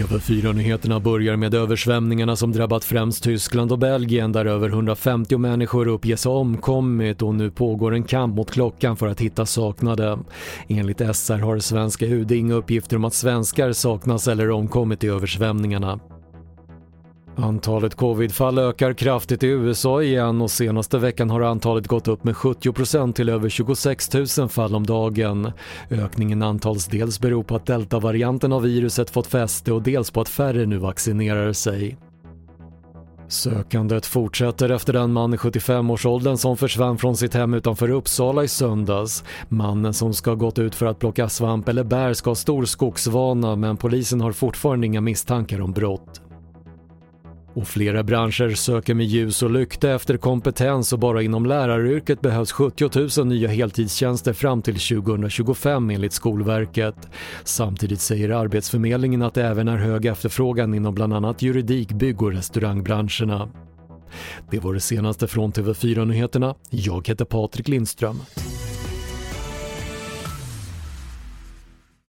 TV4-nyheterna börjar med översvämningarna som drabbat främst Tyskland och Belgien där över 150 människor uppges ha omkommit och nu pågår en kamp mot klockan för att hitta saknade. Enligt SR har svenska UD inga uppgifter om att svenskar saknas eller omkommit i översvämningarna. Antalet covidfall ökar kraftigt i USA igen och senaste veckan har antalet gått upp med 70% till över 26 000 fall om dagen. Ökningen antals dels beror på att deltavarianten av viruset fått fäste och dels på att färre nu vaccinerar sig. Sökandet fortsätter efter den man i 75-årsåldern som försvann från sitt hem utanför Uppsala i söndags. Mannen som ska ha gått ut för att plocka svamp eller bär ska ha stor skogsvana men polisen har fortfarande inga misstankar om brott. Och flera branscher söker med ljus och lykta efter kompetens och bara inom läraryrket behövs 70 000 nya heltidstjänster fram till 2025 enligt Skolverket. Samtidigt säger Arbetsförmedlingen att det även är hög efterfrågan inom bland annat juridik, bygg och restaurangbranscherna. Det var det senaste från TV4 Nyheterna. Jag heter Patrik Lindström.